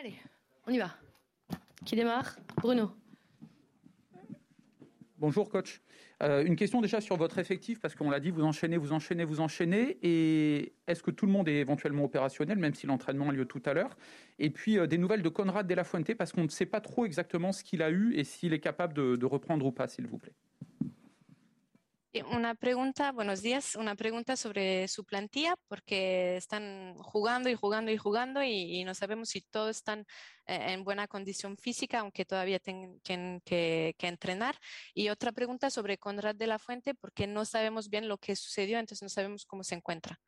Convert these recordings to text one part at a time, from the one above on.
Allez, on y va. Qui démarre? Bruno. Bonjour coach. Euh, une question déjà sur votre effectif, parce qu'on l'a dit, vous enchaînez, vous enchaînez, vous enchaînez. Et est-ce que tout le monde est éventuellement opérationnel, même si l'entraînement a lieu tout à l'heure? Et puis euh, des nouvelles de Conrad de Fuente, parce qu'on ne sait pas trop exactement ce qu'il a eu et s'il est capable de reprendre ou pas, s'il vous plaît. Una pregunta, buenos días, una pregunta sobre su plantilla, porque están jugando y jugando y jugando y, no sabemos si todos están eh, en buena condición física, aunque todavía tienen que, entrenar. Y otra pregunta sobre Conrad de la Fuente, porque no sabemos bien lo que sucedió, entonces no sabemos cómo se encuentra.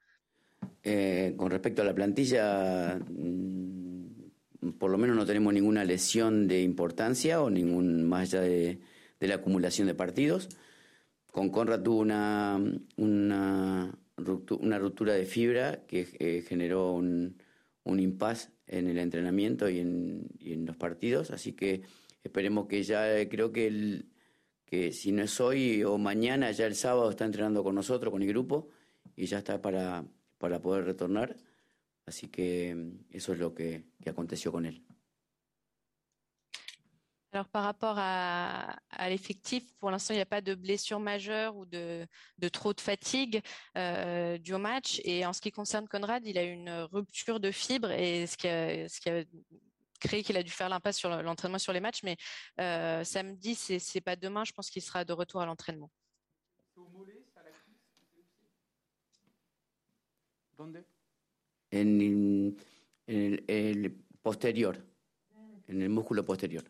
Eh, con respecto a la plantilla, mm, por lo menos no tenemos ninguna lesión de importancia o ningún más allá de la acumulación de partidos. Con Conrad tuvo una, una, ruptura, de fibra que eh, generó un, un impas en el entrenamiento y en, en, los partidos, así que esperemos que ya, eh, creo que, el, que si no es hoy o mañana, ya el sábado está entrenando con nosotros, con el grupo, y ya está para, para poder retornar, así que mm, eso es lo que, que aconteció con él. Alors par rapport à, l'effectif, pour l'instant, il n'y a pas de blessure majeure ou de, trop de fatigue euh, du match. Et en ce qui concerne Conrad, il a une rupture de fibre et ce qui a, ce qui a créé qu'il a dû faire l'impasse sur l'entraînement sur les matchs. Mais euh, samedi, c'est, c'est pas demain. Je pense qu'il sera de retour à l'entraînement. C'est au mollet, c'est à la cuisse ¿Dónde? En, en el posterior, en el músculo posterior.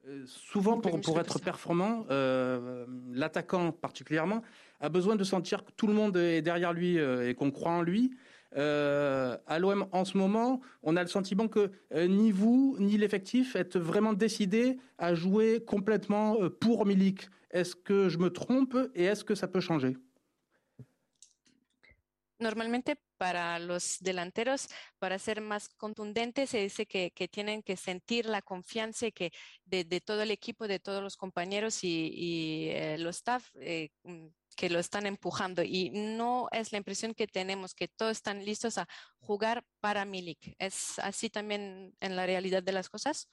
Euh, souvent, pour, pour être performant, euh, l'attaquant particulièrement a besoin de sentir que tout le monde est derrière lui euh, et qu'on croit en lui. à l'OM en ce moment, on a le sentiment que ni vous ni l'effectif êtes vraiment décidés à jouer complètement pour Milik. Est-ce que je me trompe et est-ce que ça peut changer? Normalement, para los delanteros, para ser más contundentes, se dice que, tienen que sentir la confianza que de, de, todo el equipo, de todos los compañeros y, y eh, los staff eh, mm, que lo están empujando. Y no es la impresión que tenemos, que todos están listos a jugar para Milik. ¿Es así también en la realidad de las cosas?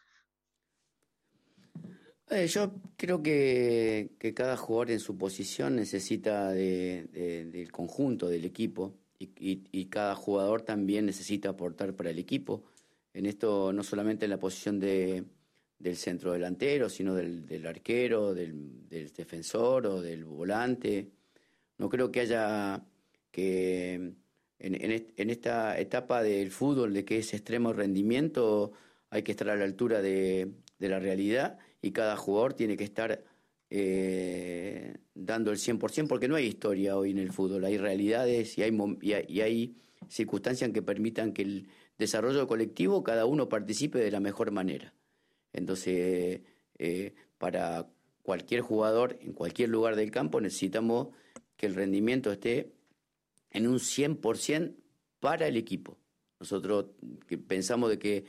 Eh, yo creo que, cada jugador en su posición necesita de, de, del conjunto, del equipo y, cada jugador también necesita aportar para el equipo. En esto no solamente en la posición de, del centro delantero, sino del, arquero, del, defensor o del volante. No creo que haya que en, en, esta etapa del fútbol de que es extremo rendimiento hay que estar a la altura de la realidad y cada jugador tiene que estar eh, dando el 100%, porque no hay historia hoy en el fútbol, hay realidades y hay, y hay, circunstancias que permitan que el desarrollo colectivo cada uno participe de la mejor manera. Entonces, eh, para cualquier jugador en cualquier lugar del campo necesitamos que el rendimiento esté en un 100% para el equipo. Nosotros pensamos de que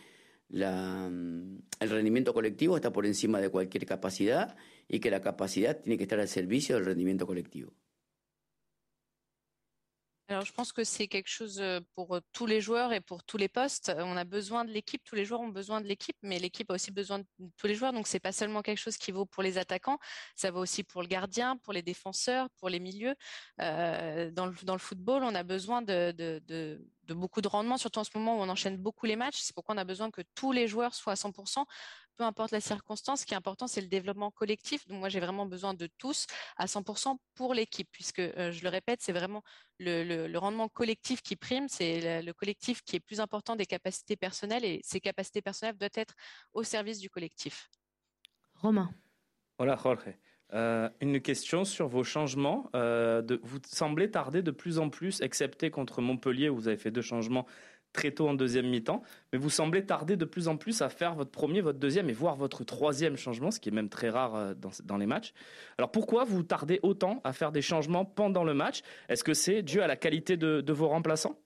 la, el rendimiento colectivo está por encima de cualquier capacidad y que la capacidad tiene que estar al servicio del rendimiento. Alors, je pense que c'est quelque chose euh, pour euh, tous les joueurs et pour tous les postes. On a besoin de l'équipe, tous les joueurs ont besoin de l'équipe, mais l'équipe a aussi besoin de tous les joueurs. Donc, c'est pas seulement quelque chose qui vaut pour les attaquants, ça vaut aussi pour le gardien, pour les défenseurs, pour les milieux. Euh, dans, le, dans, le, football, on a besoin de, de de beaucoup de rendement, surtout en ce moment où on enchaîne beaucoup les matchs. C'est pourquoi on a besoin que tous les joueurs soient à 100%, peu importe la circonstance. Ce qui est important, c'est le développement collectif. Donc moi, j'ai vraiment besoin de tous à 100% pour l'équipe, puisque, euh, je le répète, c'est vraiment le, rendement collectif qui prime. C'est le, collectif qui est plus important des capacités personnelles et ces capacités personnelles doivent être au service du collectif. Romain. Voilà, Jorge. Euh, une question sur vos changements. Euh, vous semblez tarder de plus en plus, excepté contre Montpellier où vous avez fait deux changements très tôt en deuxième mi-temps, mais vous semblez tarder de plus en plus à faire votre premier, votre deuxième et voire votre troisième changement, ce qui est même très rare euh, dans, les matchs. Alors pourquoi vous tardez autant à faire des changements pendant le match? Est-ce que c'est dû à la qualité de vos remplaçants?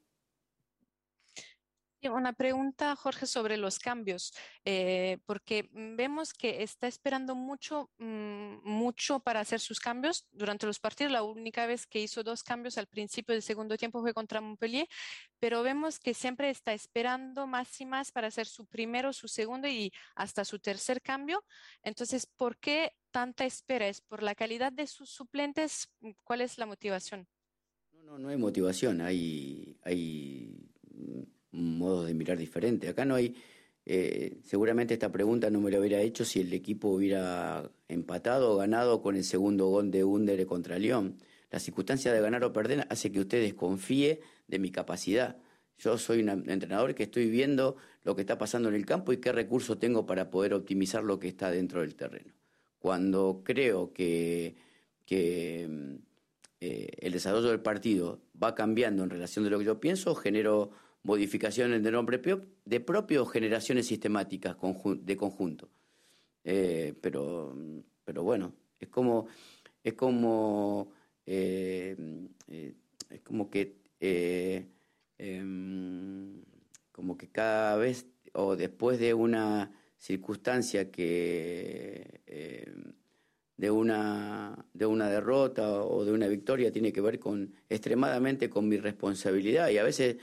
Una pregunta, Jorge, sobre los cambios, eh, porque vemos que está esperando mucho, mm, mucho para hacer sus cambios durante los partidos. La única vez que hizo dos cambios al principio del segundo tiempo fue contra Montpellier, pero vemos que siempre está esperando más y más para hacer su primero, su segundo y hasta su tercer cambio. Entonces, ¿por qué tanta espera? ¿Es por la calidad de sus suplentes? ¿Cuál es la motivación? No, no, no hay motivación, hay, hay modos de mirar diferente. Acá no hay, eh, seguramente esta pregunta no me la hubiera hecho si el equipo hubiera empatado o ganado con el segundo gol de Under contra León. La circunstancia de ganar o perder hace que usted desconfíe de mi capacidad. Yo soy un entrenador que estoy viendo lo que está pasando en el campo y qué recursos tengo para poder optimizar lo que está dentro del terreno. Cuando creo que, que eh, el desarrollo del partido va cambiando en relación de lo que yo pienso, genero modificaciones de nombre de propio generaciones sistemáticas de conjunto. Eh, pero, pero bueno, es como, es como, eh, eh, es como que, em, como que cada vez o después de una circunstancia que de una, de una derrota o de una victoria tiene que ver con extremadamente con mi responsabilidad y a veces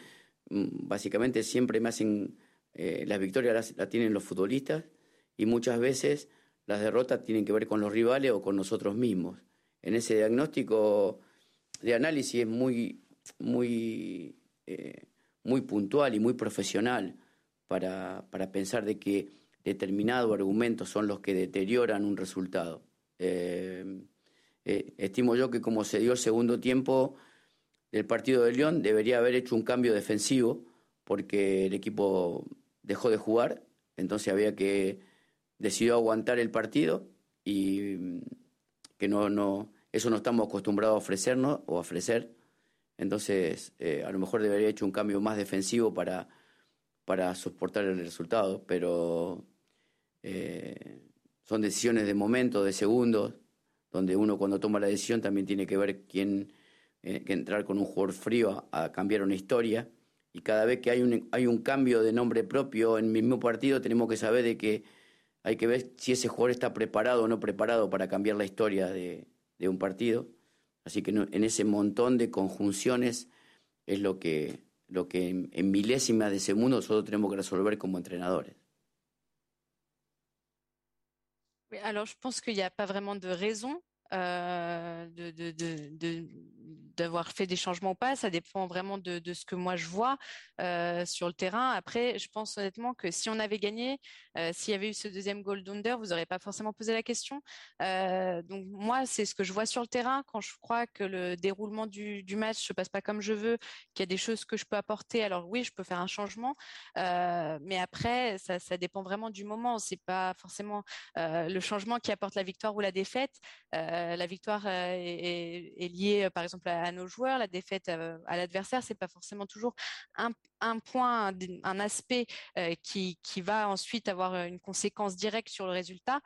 básicamente siempre me hacen, eh, las victorias las, tienen los futbolistas y muchas veces las derrotas tienen que ver con los rivales o con nosotros mismos. En ese diagnóstico de análisis es muy, muy, eh, muy puntual y muy profesional para, para, pensar de que determinados argumentos son los que deterioran un resultado. Eh, estimo yo que como se dio el segundo tiempo, del partido de León debería haber hecho un cambio defensivo porque el equipo dejó de jugar, entonces había que decidió aguantar el partido y mm, que no, no, eso no estamos acostumbrados a ofrecernos o a ofrecer. Entonces, eh, a lo mejor debería haber hecho un cambio más defensivo para, para soportar el resultado, pero eh, son decisiones de momento, de segundos, donde uno cuando toma la decisión también tiene que ver quién eh, que entrar con un jugador frío a, cambiar una historia. Y cada vez que hay un, hay un cambio de nombre propio en el mismo partido, tenemos que saber de que hay que ver si ese jugador está preparado o no preparado para cambiar la historia de, de un partido. Así que en ese montón de conjunciones es lo que, lo que en, en milésimas de segundo nosotros tenemos que resolver como entrenadores. Alors, je pense qu'il n'y a pas vraiment de raison euh, de, d'avoir fait des changements ou pas. Ça dépend vraiment de, ce que moi je vois euh, sur le terrain. Après, je pense honnêtement que si on avait gagné, euh, s'il y avait eu ce deuxième goal d'Under, vous n'aurez pas forcément posé la question. Donc moi, c'est ce que je vois sur le terrain quand je crois que le déroulement du, du match se passe pas comme je veux, qu'il y a des choses que je peux apporter. Alors oui, je peux faire un changement, mais après, ça, ça, dépend vraiment du moment. C'est pas forcément le changement qui apporte la victoire ou la défaite. La victoire est, est, liée, par exemple, à nos joueurs, la défaite euh, à l'adversaire, c'est pas forcément toujours un, point, un, aspect euh, qui, va ensuite avoir une conséquence directe sur le résultat.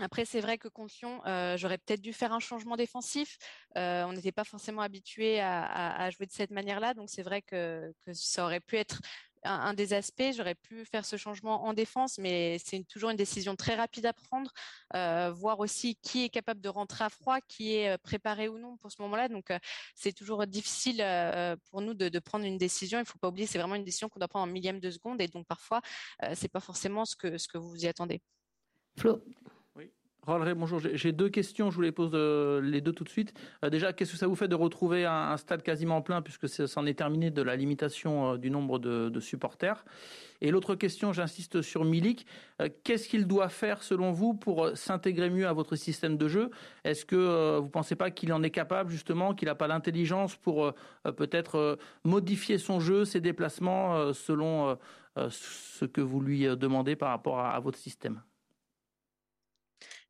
Après, c'est vrai que contre euh, j'aurais peut-être dû faire un changement défensif. on n'était pas forcément habitué à, jouer de cette manière-là, donc c'est vrai que, ça aurait pu être un, des aspects. J'aurais pu faire ce changement en défense, mais c'est toujours une décision très rapide à prendre. Euh, voir aussi qui est capable de rentrer à froid, qui est euh, préparé ou non pour ce moment-là. Donc, euh, c'est toujours difficile pour nous de, prendre une décision. Il ne faut pas oublier, c'est vraiment une décision qu'on doit prendre en millième de seconde, et donc parfois, c'est pas forcément ce que ce que vous y attendez. Flo. Rolleray, bonjour. J'ai deux questions, je vous les pose euh, les deux tout de suite. Euh, déjà, qu'est-ce que ça vous fait de retrouver un, stade quasiment plein, puisque c'en est terminé de la limitation euh, du nombre de, supporters? Et l'autre question, j'insiste sur Milik, qu'est-ce qu'il doit faire selon vous pour s'intégrer mieux à votre système de jeu? Est-ce que vous ne pensez pas qu'il en est capable, justement, qu'il n'a pas l'intelligence pour peut-être modifier son jeu, ses déplacements, selon ce que vous lui demandez par rapport à votre système?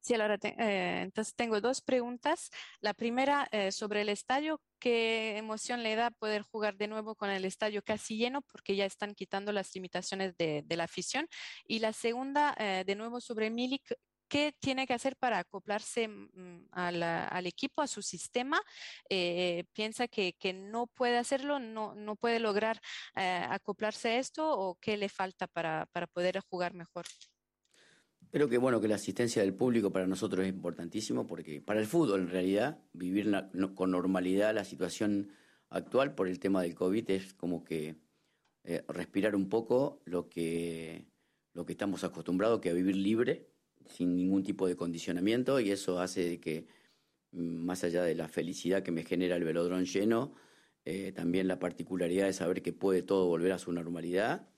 Sí, ahora eh, entonces tengo dos preguntas. La primera eh, sobre el estadio. ¿Qué emoción le da poder jugar de nuevo con el estadio casi lleno porque ya están quitando las limitaciones de, la afición? Y la segunda, eh, de nuevo sobre Milik, ¿qué tiene que hacer para acoplarse mm, al, equipo, a su sistema? Eh, ¿Piensa que, no puede hacerlo, no, no puede lograr eh, acoplarse a esto o qué le falta para, para poder jugar mejor? Creo que bueno que la asistencia del público para nosotros es importantísimo porque para el fútbol en realidad vivir con normalidad la situación actual por el tema del COVID es como que eh, respirar un poco lo que, lo que estamos acostumbrados, que a vivir libre, sin ningún tipo de condicionamiento, y eso hace de que, mm, más allá de la felicidad que me genera el velodrón lleno, eh, también la particularidad de saber que puede todo volver a su normalidad.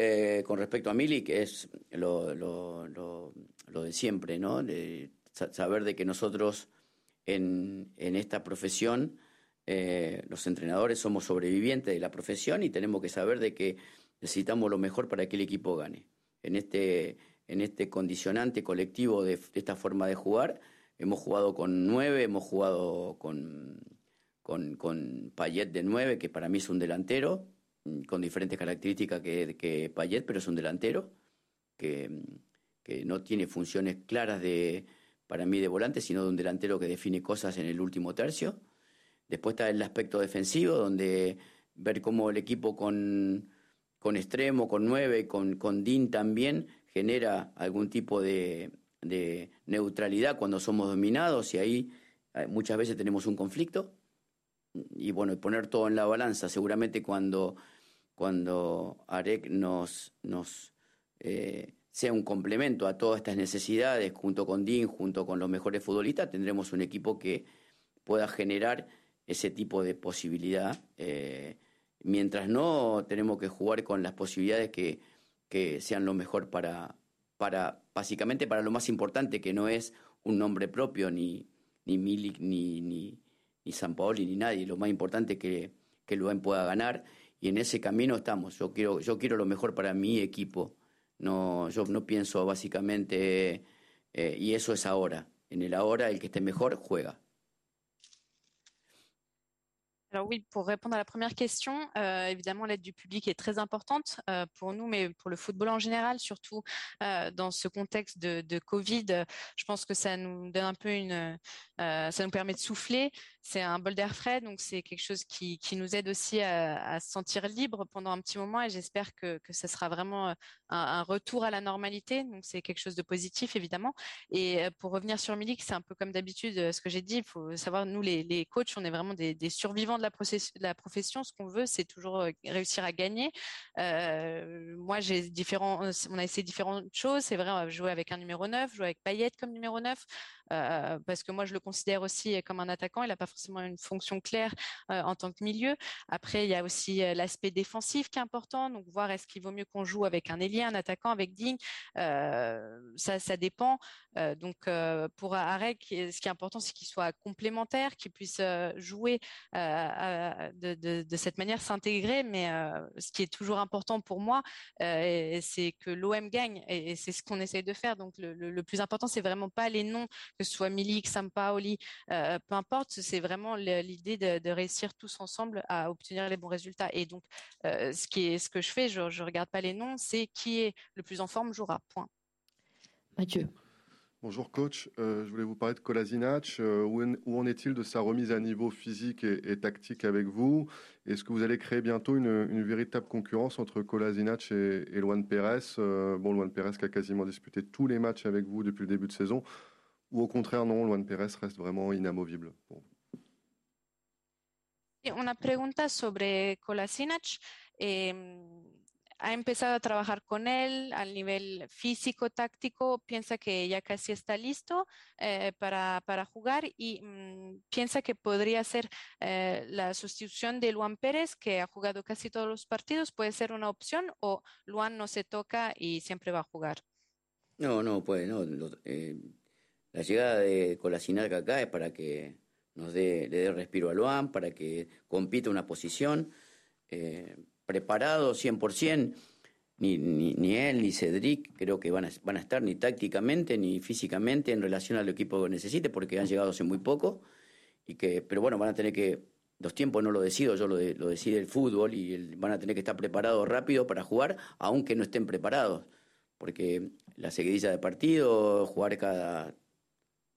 Eh, con respecto a Milik, es lo, de siempre, ¿no? De saber de que nosotros en, esta profesión eh, los entrenadores somos sobrevivientes de la profesión y tenemos que saber de que necesitamos lo mejor para que el equipo gane. En este, en este condicionante colectivo de, esta forma de jugar, hemos jugado con nueve, hemos jugado con, con, con Payet de nueve, que para mí es un delantero, con diferentes características que, que Payet, pero es un delantero, que, que no tiene funciones claras de, para mí de volante, sino de un delantero que define cosas en el último tercio. Después está el aspecto defensivo, donde ver cómo el equipo con, con extremo, con nueve, con, con DIN también, genera algún tipo de, neutralidad cuando somos dominados y ahí eh, muchas veces tenemos un conflicto. Y bueno, poner todo en la balanza, seguramente cuando, cuando nos, nos eh, sea un complemento a todas estas necesidades, junto con DIN, junto con los mejores futbolistas, tendremos un equipo que pueda generar ese tipo de posibilidad. Eh, mientras no, tenemos que jugar con las posibilidades que, que sean lo mejor para, para, básicamente para lo más importante, que no es un nombre propio, ni, ni Milik, ni, ni, ni San Paoli, ni nadie. Lo más importante es que, que el pueda ganar y en ese camino estamos. Yo quiero, yo quiero lo mejor para mi equipo. No, yo no pienso básicamente, eh, y eso es ahora. En el ahora, el que esté mejor juega. Alors oui, pour répondre à la première question, euh, évidemment, l'aide du public est très importante euh, pour nous, mais pour le football en général, surtout euh, dans ce contexte de, Covid. Je pense que ça nous donne un peu une, ça nous permet de souffler. C'est un bol d'air frais, donc c'est quelque chose qui, qui, nous aide aussi à, se sentir libre pendant un petit moment. Et j'espère que, que ça sera vraiment un, retour à la normalité. Donc c'est quelque chose de positif, évidemment. Et pour revenir sur Milik, c'est un peu comme d'habitude ce que j'ai dit. Il faut savoir, nous les, coachs, on est vraiment des survivants de la, profession, ce qu'on veut, c'est toujours euh, réussir à gagner. Euh, moi, j'ai différents, euh, on a essayé différentes choses. C'est vrai, jouer avec un numéro 9, jouer avec Payet comme numéro 9, parce que moi, je le considère aussi comme un attaquant. Il n'a pas forcément une fonction claire en tant que milieu. Après, il y a aussi l'aspect défensif qui est important. Donc, voir est-ce qu'il vaut mieux qu'on joue avec un ailier, un attaquant, avec Ding. ça, ça dépend. donc, pour Arek, ce qui est important, c'est qu'il soit complémentaire, qu'il puisse jouer de, cette manière s'intégrer. Mais euh, ce qui est toujours important pour moi, euh, c'est que l'OM gagne et, c'est ce qu'on essaye de faire. Donc le, le, plus important, c'est vraiment pas les noms, que ce soit Milik, Sampaoli, euh, peu importe. C'est vraiment l'idée de, de, réussir tous ensemble à obtenir les bons résultats. Et donc, ce qui est ce que je fais, je, je regarde pas les noms, c'est qui est le plus en forme jouera. Point. Mathieu. Bonjour coach, euh, je voulais vous parler de Kolasinac. Euh, où, en est-il de sa remise à niveau physique et, tactique avec vous? Est-ce que vous allez créer bientôt une, véritable concurrence entre Kolasinac et, et Luan Pérez? Euh, Bon, Luan Pérez qui a quasiment disputé tous les matchs avec vous depuis le début de saison. Ou au contraire, non, Luan Pérez reste vraiment inamovible Una pregunta sobre Kolasinac. ha empezado a trabajar con él al nivel físico, táctico, piensa que ya casi está listo eh, para, para, jugar y mm, piensa que podría ser eh, la sustitución de Luan Pérez, que ha jugado casi todos los partidos, puede ser una opción o Luan no se toca y siempre va a jugar. No, no, pues no. Eh, la llegada de Colasinac acá es para que nos dé, le dé respiro a Luan, para que compita una posición preparado 100%, ni, ni, ni, él ni Cedric creo que van a, van a estar ni tácticamente ni físicamente en relación al equipo que necesite porque han llegado hace muy poco. Y que, pero bueno, van a tener que, los tiempos no lo decido, yo lo, lo decide el fútbol y van a tener que estar preparados rápido para jugar, aunque no estén preparados. Porque la seguidilla de partido, jugar cada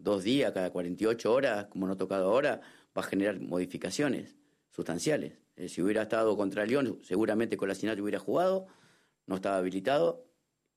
dos días, cada 48 horas, como no ha tocado ahora, va a generar modificaciones sustanciales. Si hubiera estado contra León, seguramente Colasinati hubiera jugado, no estaba habilitado,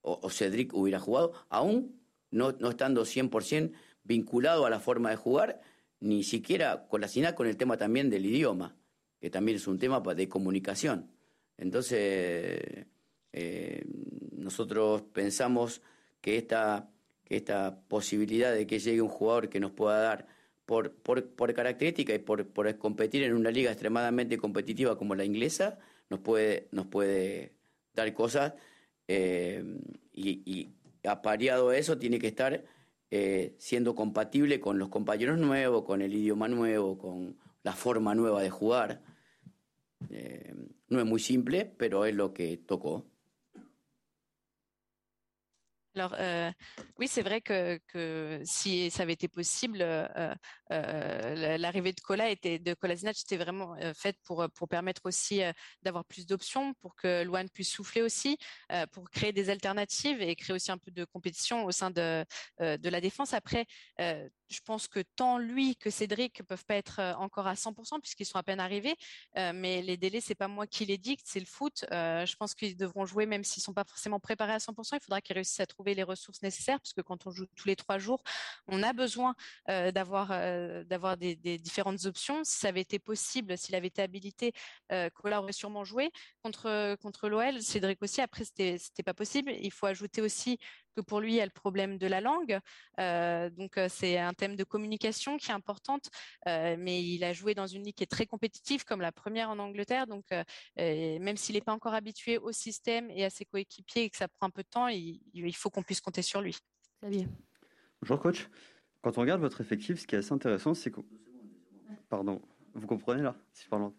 o, Cedric hubiera jugado, aún no, no estando 100% vinculado a la forma de jugar, ni siquiera con la SINAC con el tema también del idioma, que también es un tema de comunicación. Entonces, eh, nosotros pensamos que esta, que esta posibilidad de que llegue un jugador que nos pueda dar por, por, por característica y por, por, competir en una liga extremadamente competitiva como la inglesa, nos puede, nos puede dar cosas eh, y, y apareado eso tiene que estar eh, siendo compatible con los compañeros nuevos, con el idioma nuevo, con la forma nueva de jugar. Eh, no es muy simple, pero es lo que tocó. Alors euh, oui, c'est vrai que, si ça avait été possible, euh, euh, l'arrivée de Cola était de Kolasinac était vraiment faite pour permettre aussi d'avoir plus d'options, pour que Luan puisse souffler aussi, pour créer des alternatives et créer aussi un peu de compétition au sein de la défense. Après, je pense que tant lui que Cédric peuvent pas être encore à 100% puisqu'ils sont à peine arrivés, mais les délais c'est pas moi qui les dicte, c'est le foot. je pense qu'ils devront jouer même s'ils sont pas forcément préparés à 100%. Il faudra qu'ils réussissent à trouver les ressources nécessaires, parce que quand on joue tous les trois jours, on a besoin euh, d'avoir euh, d'avoir des, différentes options. Si ça avait été possible, s'il avait été habilité, euh, Cola aurait sûrement joué contre contre l'OL. Cédric aussi. Après, c'était c'était pas possible. Il faut ajouter aussi que pour lui, il y a le problème de la langue. donc, c'est un thème de communication qui est importante. mais il a joué dans une ligue qui est très compétitive, comme la première en Angleterre. Donc, même s'il n'est pas encore habitué au système et à ses coéquipiers et que ça prend un peu de temps, il, il faut qu'on puisse compter sur lui. Xavier. Bonjour coach. Quand on regarde votre effectif, ce qui est assez intéressant, c'est que... Pardon, vous comprenez là? Si je parle...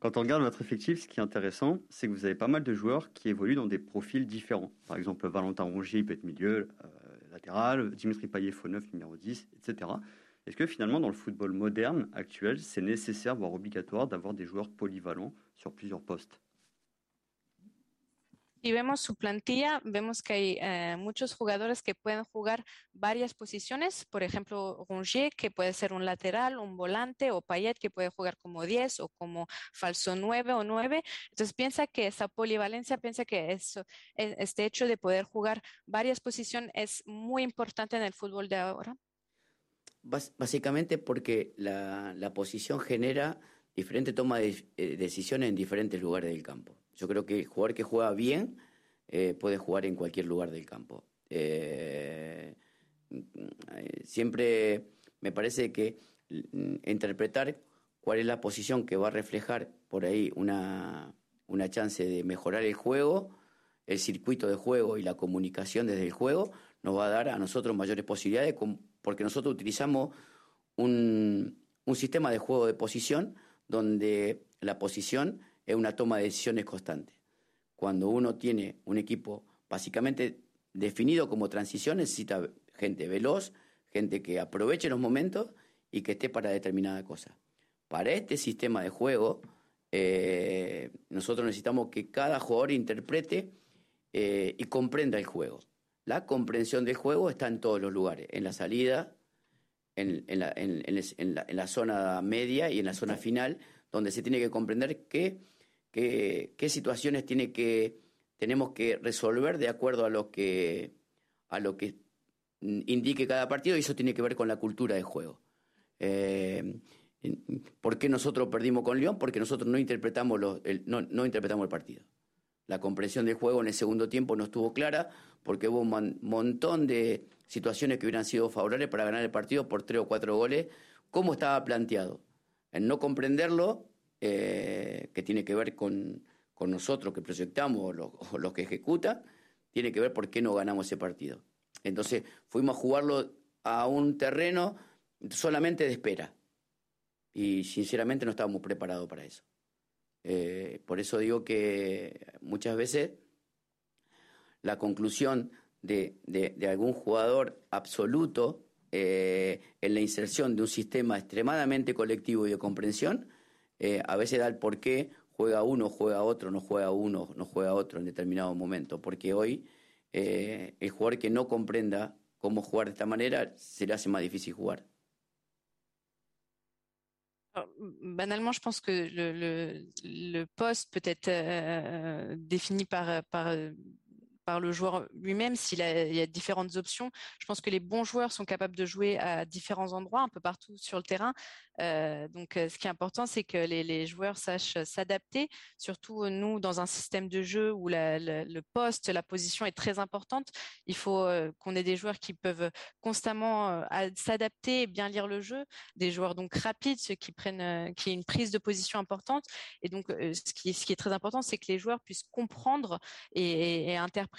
Quand on regarde votre effectif, ce qui est intéressant, c'est que vous avez pas mal de joueurs qui évoluent dans des profils différents. Par exemple, Valentin Rongier peut être milieu, euh, latéral, Dimitri Payet, faux 9, numéro 10, etc. Est-ce que finalement, dans le football moderne actuel, c'est nécessaire, voire obligatoire, d'avoir des joueurs polyvalents sur plusieurs postes? Y vemos su plantilla, vemos que hay eh, muchos jugadores que pueden jugar varias posiciones, por ejemplo, Rongier, que puede ser un lateral, un volante, o Payet, que puede jugar como 10 o como falso 9 o 9. Entonces piensa que esa polivalencia, piensa que eso, e, este hecho de poder jugar varias posiciones es muy importante en el fútbol de ahora. Básicamente porque la, la posición genera diferente toma de eh, decisiones en diferentes lugares del campo. Yo creo que el jugador que juega bien eh, puede jugar en cualquier lugar del campo. Eh, siempre me parece que interpretar cuál es la posición que va a reflejar por ahí una, una chance de mejorar el juego, el circuito de juego y la comunicación desde el juego, nos va a dar a nosotros mayores posibilidades porque nosotros utilizamos un, un sistema de juego de posición donde la posición es una toma de decisiones constante. Cuando uno tiene un equipo básicamente definido como transición, necesita gente veloz, gente que aproveche los momentos y que esté para determinada cosa. Para este sistema de juego, eh, nosotros necesitamos que cada jugador interprete eh, y comprenda el juego. La comprensión del juego está en todos los lugares, en la salida, en, la, en la zona media y en la zona final, donde se tiene que comprender que qué, situaciones tiene que, tenemos que resolver de acuerdo a lo que, a lo que indique cada partido y eso tiene que ver con la cultura de juego. Eh, ¿Por qué nosotros perdimos con León? Porque nosotros no interpretamos, el, no, interpretamos el partido. La comprensión del juego en el segundo tiempo no estuvo clara porque hubo un montón de situaciones que hubieran sido favorables para ganar el partido por tres o cuatro goles, como estaba planteado. En no comprenderlo, eh, que tiene que ver con, con nosotros que proyectamos o los que ejecuta, tiene que ver por qué no ganamos ese partido. Entonces fuimos a jugarlo a un terreno solamente de espera y sinceramente no estábamos preparados para eso. Eh, por eso digo que muchas veces la conclusión de, de, algún jugador absoluto eh, en la inserción de un sistema extremadamente colectivo y de comprensión eh, a veces da el por qué juega uno, juega otro, no juega uno, no juega otro en determinado momento, porque hoy eh, el jugador que no comprenda cómo jugar de esta manera, se le hace más difícil jugar. banalement, je pense que le, le, le poste peut être euh, défini par, par par le joueur lui-même, s'il y a différentes options. Je pense que les bons joueurs sont capables de jouer à différents endroits, un peu partout sur le terrain. Euh, donc, euh, ce qui est important, c'est que les, joueurs sachent s'adapter, surtout euh, nous, dans un système de jeu où le poste, la position est très importante. Il faut qu'on ait des joueurs qui peuvent constamment s'adapter et bien lire le jeu, des joueurs donc rapides, ceux qui prennent, qui aient une prise de position importante. Et donc, ce qui, est très important, c'est que les joueurs puissent comprendre et interpréter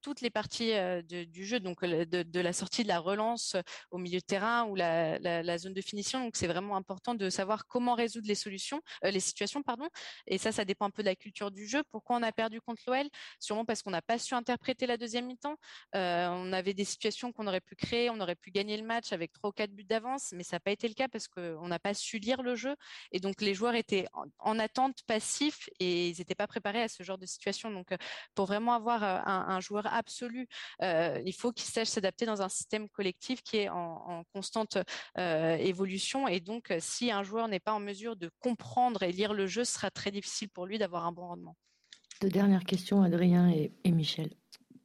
toutes les parties du jeu, donc de, la sortie de la relance au milieu de terrain ou la, zone de finition. Donc, c'est vraiment important de savoir comment résoudre les solutions, euh, les situations, pardon. Et ça, ça dépend un peu de la culture du jeu. Pourquoi on a perdu contre l'OL Sûrement parce qu'on n'a pas su interpréter la deuxième mi-temps. Euh, on avait des situations qu'on aurait pu créer, on aurait pu gagner le match avec trois ou quatre buts d'avance, mais ça n'a pas été le cas parce qu'on n'a pas su lire le jeu. Et donc, les joueurs étaient en, attente, passifs, et ils n'étaient pas préparés à ce genre de situation. Donc, euh, pour vraiment avoir un, joueur absolu, il faut qu'il sache s'adapter dans un système collectif qui est en, en constante évolution et donc, euh, si un joueur n'est pas en mesure de comprendre et lire le jeu, ce sera très difficile pour lui d'avoir un bon rendement. Deux dernières questions, Adrien et, Michel.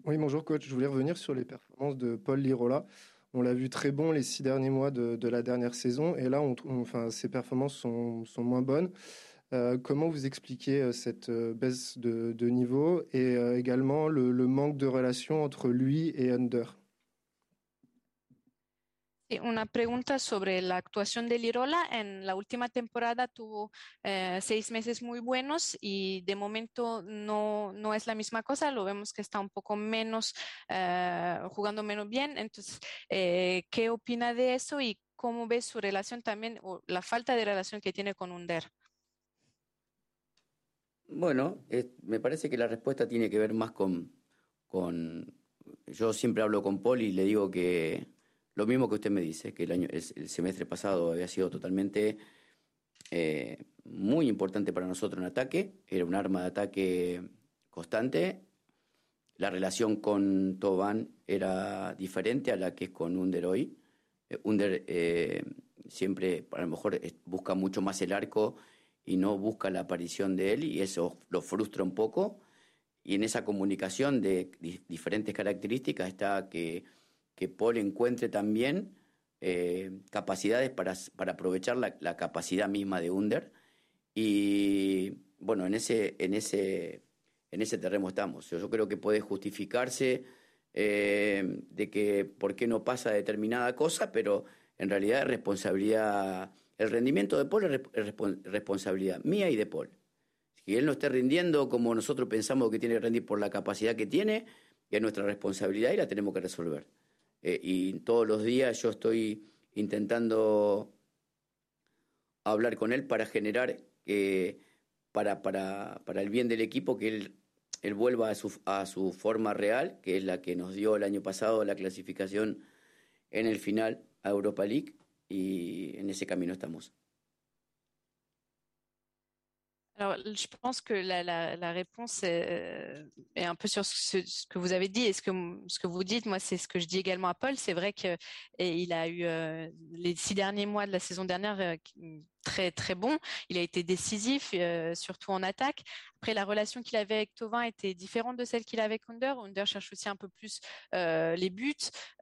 Oui, bonjour coach. Je voulais revenir sur les performances de Paul Lirola. On l'a vu très bon les six derniers mois de, la dernière saison, et là, on, enfin, ses performances sont, moins bonnes. Euh, comment vous expliquez euh, cette baisse de, niveau et également le, le, manque de relation entre lui et Under? Una pregunta sobre la actuación de Lirola. En la última temporada tuvo eh, seis meses muy buenos y de momento no, no, es la misma cosa. Lo vemos que está un poco menos, eh, jugando menos bien. Entonces, eh, ¿qué opina de eso y cómo ve su relación también o la falta de relación que tiene con Under? Bueno, me parece que la respuesta tiene que ver más con, con... Yo siempre hablo con Paul y le digo que lo mismo que usted me dice, que el, año, el, semestre pasado había sido totalmente eh, muy importante para nosotros en ataque, era un arma de ataque constante. La relación con Toban era diferente a la que es con Under hoy. Eh, Under eh, siempre, a lo mejor, busca mucho más el arco y no busca la aparición de él, y eso lo frustra un poco. Y en esa comunicación de diferentes características está que que Paul encuentre también eh, capacidades para, para aprovechar la, capacidad misma de Under. Y bueno, en ese, en ese, en ese terreno estamos. Yo, creo que puede justificarse eh, de que por qué no pasa determinada cosa, pero en realidad es responsabilidad, el rendimiento de Paul es responsabilidad mía y de Paul. Si él no esté rindiendo como nosotros pensamos que tiene que rendir por la capacidad que tiene, es nuestra responsabilidad y la tenemos que resolver. Eh, y todos los días yo estoy intentando hablar con él para generar, eh, para, para, para, el bien del equipo, que él, él vuelva a su, a su forma real, que es la que nos dio el año pasado la clasificación en el final a Europa League, y en ese camino estamos. Alors, je pense que la, réponse est, un peu sur ce, ce, que vous avez dit et ce que, ce que vous dites. Moi, c'est ce que je dis également à Paul. C'est vrai qu'il a eu euh, les six derniers mois de la saison dernière euh, très très bon. Il a été décisif, euh, surtout en attaque. Après, la relation qu'il avait avec Tovin était différente de celle qu'il avait avec Under. Under cherche aussi un peu plus euh, les buts.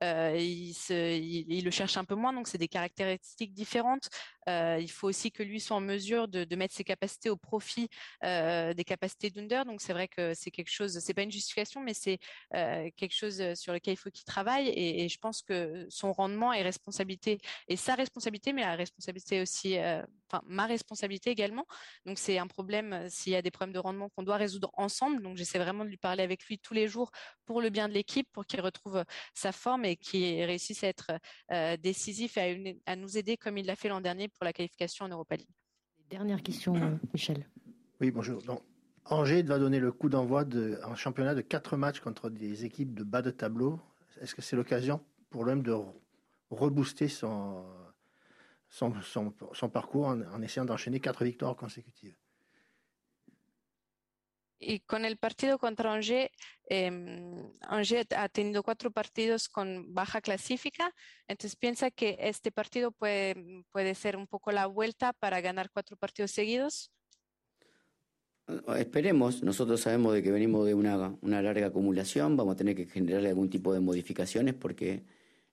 Euh, il, le cherche un peu moins, donc c'est des caractéristiques différentes. il faut aussi que lui soit en mesure de, mettre ses capacités au profit des capacités d'Under. Donc c'est vrai que c'est quelque chose, c'est pas une justification, mais c'est quelque chose sur lequel il faut qu'il travaille. Et, et, je pense que son rendement est responsabilité, et sa responsabilité, mais la responsabilité aussi enfin ma responsabilité également. Donc c'est un problème euh, s'il y a des problèmes de rendement qu'on doit résoudre ensemble. Donc j'essaie vraiment de lui parler avec lui tous les jours pour le bien de l'équipe, pour qu'il retrouve euh, sa forme et qu'il réussisse à être euh, décisif et à, nous aider comme il l'a fait l'an dernier pour la qualification en Europa League. Dernière question, Michel. Oui, bonjour. Donc, Angers va donner le coup d'envoi en championnat de quatre matchs contre des équipes de bas de tableau. Est-ce que c'est l'occasion pour l'homme de rebooster son, son, son, son parcours en, en essayant d'enchaîner quatre victoires consécutives. Y con el partido contra Angers, eh, Angers ha tenido cuatro partidos con baja clasifica, entonces piensa que este partido puede, puede ser un poco la vuelta para ganar cuatro partidos seguidos. Esperemos, nosotros sabemos de que venimos de una, una larga acumulación, vamos a tener que generar algún tipo de modificaciones porque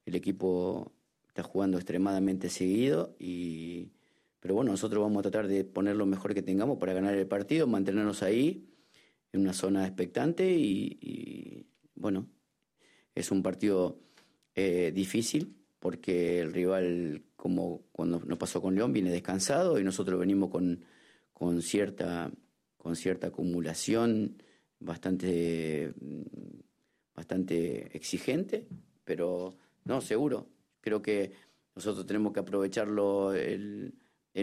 el equipo está jugando extremadamente seguido y pero bueno, nosotros vamos a tratar de poner lo mejor que tengamos para ganar el partido, mantenernos ahí en una zona expectante y, bueno, es un partido eh, difícil porque el rival, como cuando nos pasó con León, viene descansado y nosotros venimos con, con, cierta, con cierta acumulación bastante, bastante exigente, pero no, seguro. Creo que nosotros tenemos que aprovecharlo el,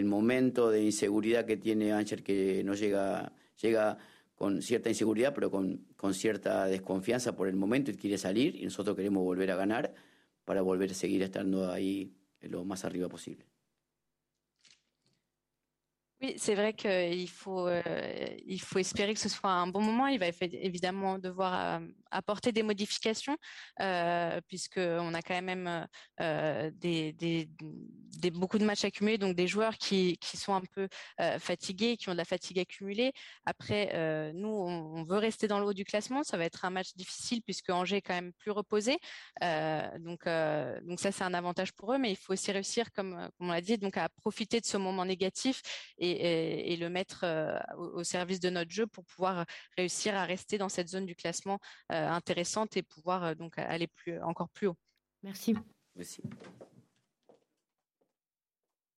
momento de inseguridad que tiene Ángel, que no llega, llega con cierta inseguridad, pero con, con cierta desconfianza por el momento y quiere salir y nosotros queremos volver a ganar para volver a seguir estando ahí lo más arriba posible. Oui, c'est vrai qu'il faut, euh, il faut espérer que ce soit un bon moment. Il va évidemment devoir euh, apporter des modifications, euh, puisqu'on a quand même euh, beaucoup de matchs accumulés, donc des joueurs qui, qui sont un peu euh, fatigués, qui ont de la fatigue accumulée. Après, euh, nous, on, veut rester dans le haut du classement. Ça va être un match difficile, puisque Angers est quand même plus reposé. donc, donc ça, c'est un avantage pour eux, mais il faut aussi réussir, comme, comme on l'a dit, donc à profiter de ce moment négatif et et, le mettre euh, au, service de notre jeu pour pouvoir réussir à rester dans cette zone du classement euh, intéressante et pouvoir euh, donc aller plus, encore plus haut. Merci. Merci.